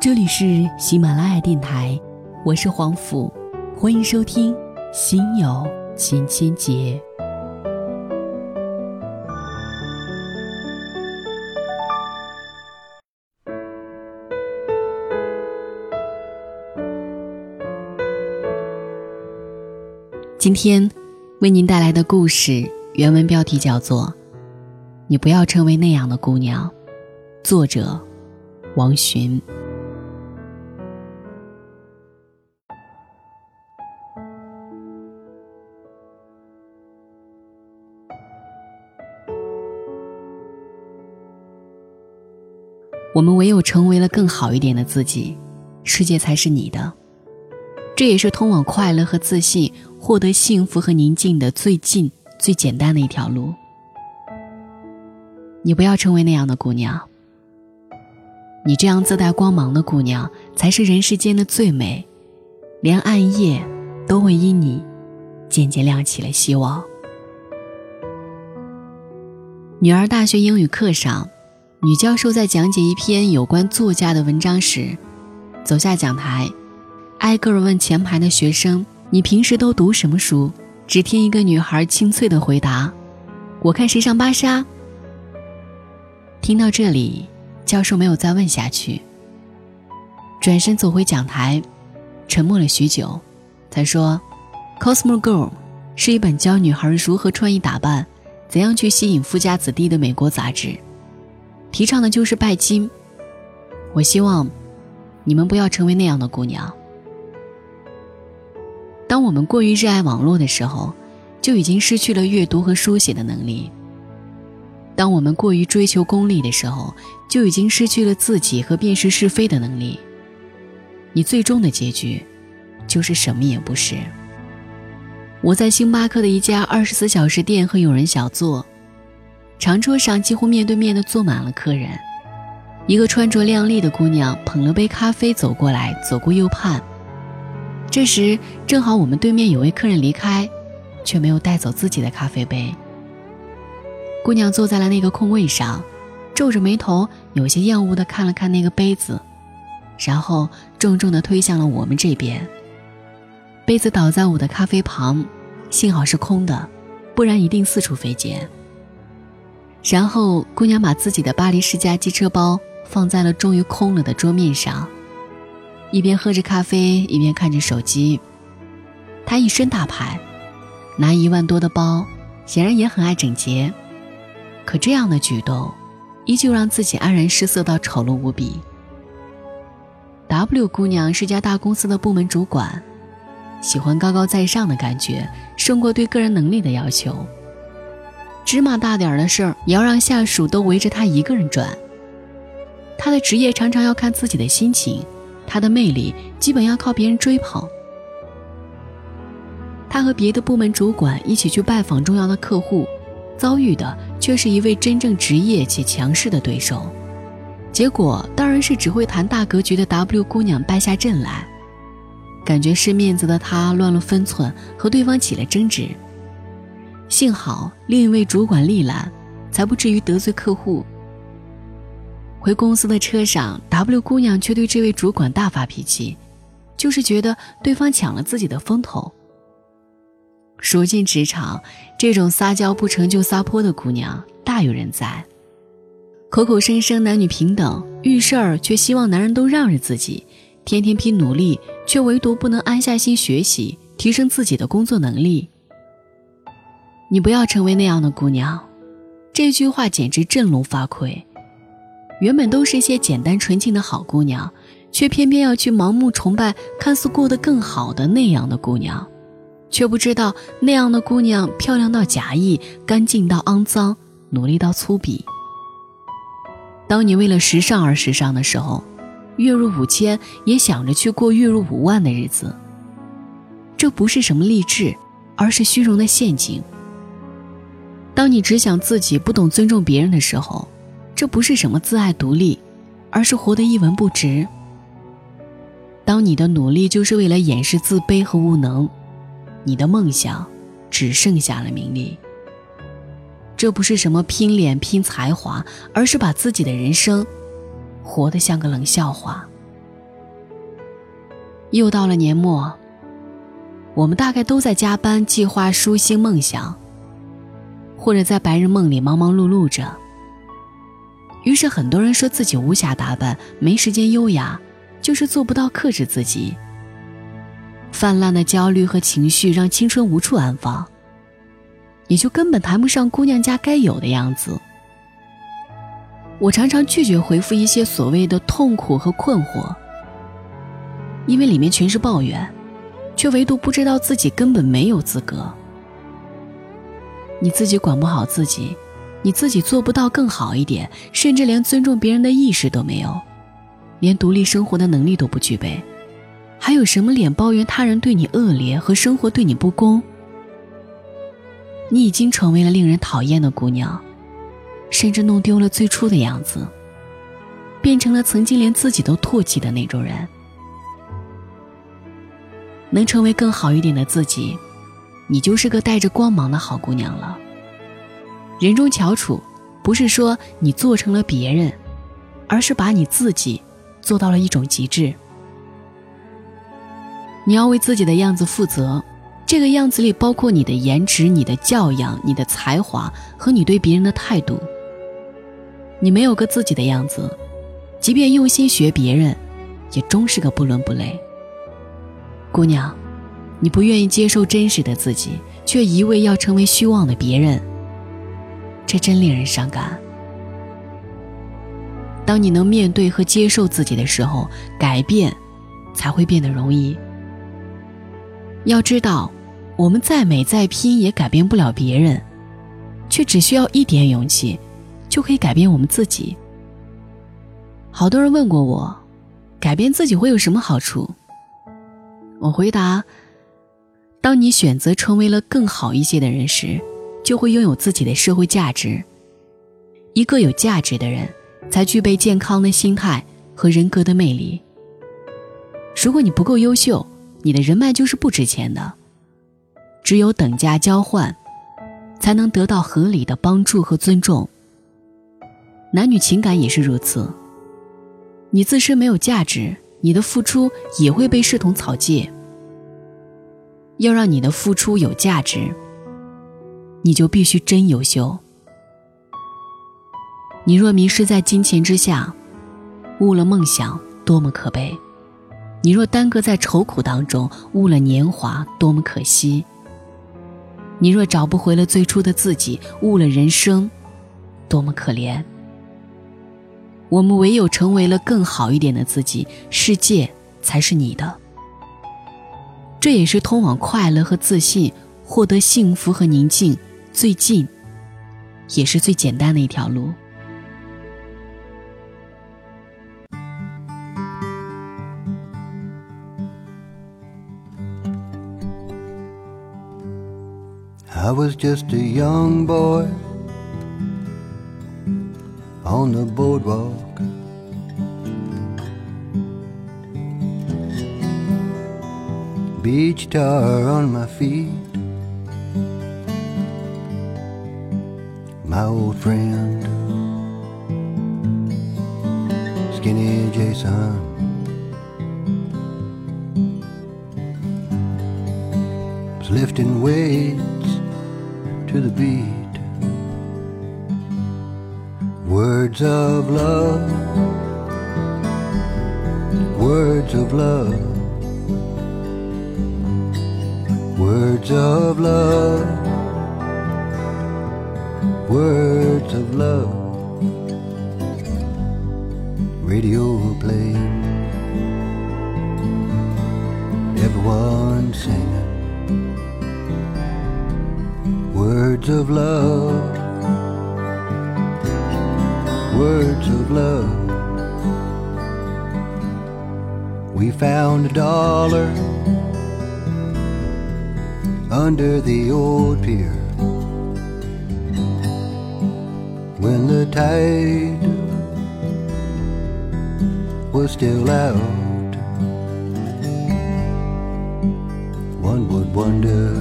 这里是喜马拉雅电台，我是黄甫，欢迎收听《心有千千结》。今天为您带来的故事原文标题叫做《你不要成为那样的姑娘》，作者王洵。有成为了更好一点的自己，世界才是你的。这也是通往快乐和自信、获得幸福和宁静的最近、最简单的一条路。你不要成为那样的姑娘。你这样自带光芒的姑娘，才是人世间的最美，连暗夜都会因你渐渐亮起了希望。女儿大学英语课上，女教授在讲解一篇有关作家的文章时，走下讲台。挨个问前排的学生：“你平时都读什么书？”只听一个女孩清脆的回答：“我看谁上芭莎。”听到这里，教授没有再问下去，转身走回讲台，沉默了许久，才说：“Cosmo Girl 是一本教女孩如何穿衣打扮、怎样去吸引富家子弟的美国杂志，提倡的就是拜金。我希望你们不要成为那样的姑娘。”当我们过于热爱网络的时候，就已经失去了阅读和书写的能力；当我们过于追求功利的时候，就已经失去了自己和辨识是非的能力。你最终的结局，就是什么也不是。我在星巴克的一家二十四小时店和友人小坐，长桌上几乎面对面的坐满了客人。一个穿着靓丽的姑娘捧了杯咖啡走过来，左顾右盼。这时正好我们对面有位客人离开，却没有带走自己的咖啡杯。姑娘坐在了那个空位上，皱着眉头，有些厌恶地看了看那个杯子，然后重重地推向了我们这边。杯子倒在我的咖啡旁，幸好是空的，不然一定四处飞溅。然后姑娘把自己的巴黎世家机车包放在了终于空了的桌面上。一边喝着咖啡，一边看着手机。他一身大牌，拿一万多的包，显然也很爱整洁。可这样的举动，依旧让自己黯然失色到丑陋无比。W 姑娘是家大公司的部门主管，喜欢高高在上的感觉，胜过对个人能力的要求。芝麻大点儿的事儿，也要让下属都围着他一个人转。他的职业常常要看自己的心情。他的魅力基本要靠别人追捧。他和别的部门主管一起去拜访重要的客户，遭遇的却是一位真正职业且强势的对手。结果当然是只会谈大格局的 W 姑娘败下阵来。感觉失面子的他乱了分寸，和对方起了争执。幸好另一位主管力揽，才不至于得罪客户。回公司的车上，W 姑娘却对这位主管大发脾气，就是觉得对方抢了自己的风头。如今职场，这种撒娇不成就撒泼的姑娘大有人在，口口声声男女平等，遇事儿却希望男人都让着自己，天天拼努力，却唯独不能安下心学习，提升自己的工作能力。你不要成为那样的姑娘，这句话简直振聋发聩。原本都是一些简单纯净的好姑娘，却偏偏要去盲目崇拜看似过得更好的那样的姑娘，却不知道那样的姑娘漂亮到假意，干净到肮脏，努力到粗鄙。当你为了时尚而时尚的时候，月入五千也想着去过月入五万的日子。这不是什么励志，而是虚荣的陷阱。当你只想自己，不懂尊重别人的时候。这不是什么自爱独立，而是活得一文不值。当你的努力就是为了掩饰自卑和无能，你的梦想只剩下了名利。这不是什么拼脸拼才华，而是把自己的人生活得像个冷笑话。又到了年末，我们大概都在加班计划舒心梦想，或者在白日梦里忙忙碌碌着。于是很多人说自己无暇打扮，没时间优雅，就是做不到克制自己。泛滥的焦虑和情绪让青春无处安放，也就根本谈不上姑娘家该有的样子。我常常拒绝回复一些所谓的痛苦和困惑，因为里面全是抱怨，却唯独不知道自己根本没有资格。你自己管不好自己，你自己做不到更好一点，甚至连尊重别人的意识都没有，连独立生活的能力都不具备。还有什么脸抱怨他人对你恶劣和生活对你不公？你已经成为了令人讨厌的姑娘，甚至弄丢了最初的样子，变成了曾经连自己都唾弃的那种人。能成为更好一点的自己，你就是个带着光芒的好姑娘了。人中翘楚，不是说你做成了别人，而是把你自己做到了一种极致。你要为自己的样子负责，这个样子里包括你的颜值、你的教养、你的才华和你对别人的态度。你没有个自己的样子，即便用心学别人，也终是个不伦不类。姑娘，你不愿意接受真实的自己，却一味要成为虚妄的别人，这真令人伤感。当你能面对和接受自己的时候，改变才会变得容易。要知道，我们再美再拼也改变不了别人，却只需要一点勇气，就可以改变我们自己。好多人问过我，改变自己会有什么好处？我回答：当你选择成为了更好一些的人时，就会拥有自己的社会价值。一个有价值的人，才具备健康的心态和人格的魅力。如果你不够优秀，你的人脉就是不值钱的，只有等价交换，才能得到合理的帮助和尊重。男女情感也是如此。你自身没有价值，你的付出也会被视同草芥。要让你的付出有价值，你就必须真优秀。你若迷失在金钱之下，误了梦想，多么可悲！你若耽搁在愁苦当中，误了年华，多么可惜！你若找不回了最初的自己，误了人生，多么可怜！我们唯有成为了更好一点的自己，世界才是你的。这也是通往快乐和自信、获得幸福和宁静最近，也是最简单的一条路。I was just a young boy on the boardwalk. Beach tar on my feet. My old friend, Skinny Jason. was lifting weights to the beat. Words of love, words of love, words of love, words of love. Radio play, everyone singing words of love, words of love. We found a dollar under the old pier when the tide was still out. One would wonder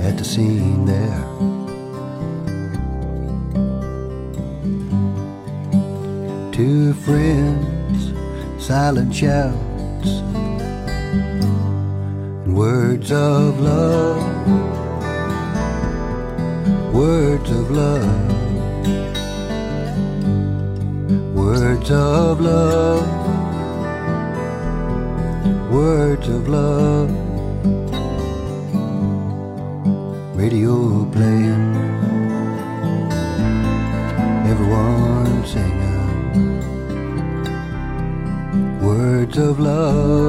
at the scene there. Two friends silent shouts words of love, words of love, words of love, words of love. Radio playing, everyone singing. Words of love,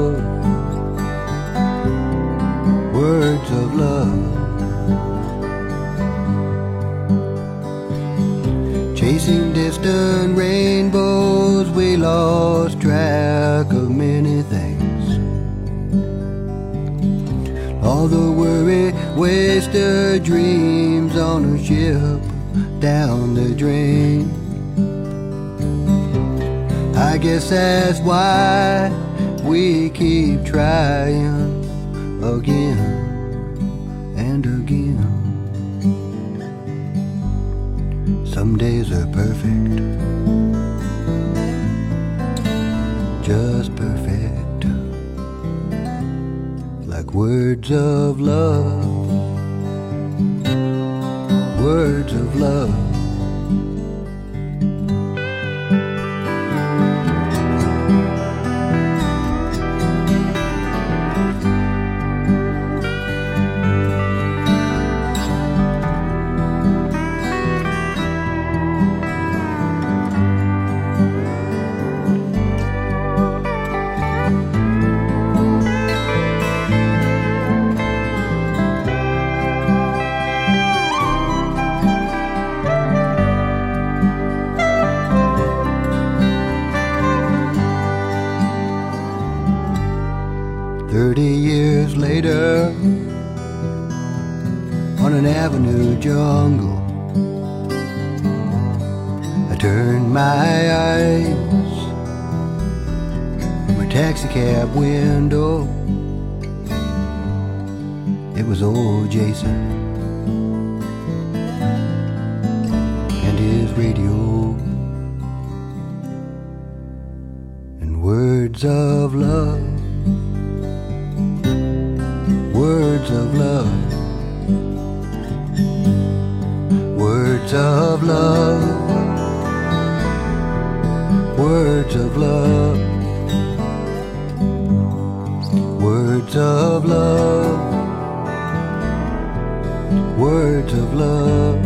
on a ship down the drain. I guess that's why we keep trying again and again. Some days are perfect, just perfect, like words of love, words of love. Turned my eyes. From a taxi cab window. It was old Jason and his radio. And words of love. Words of love, words of love, of love, words of love.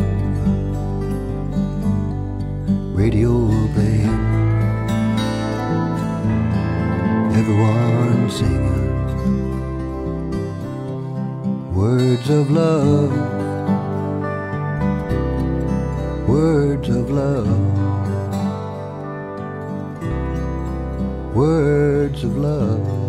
Radio playing, everyone singing. Words of love, words of love, words of love.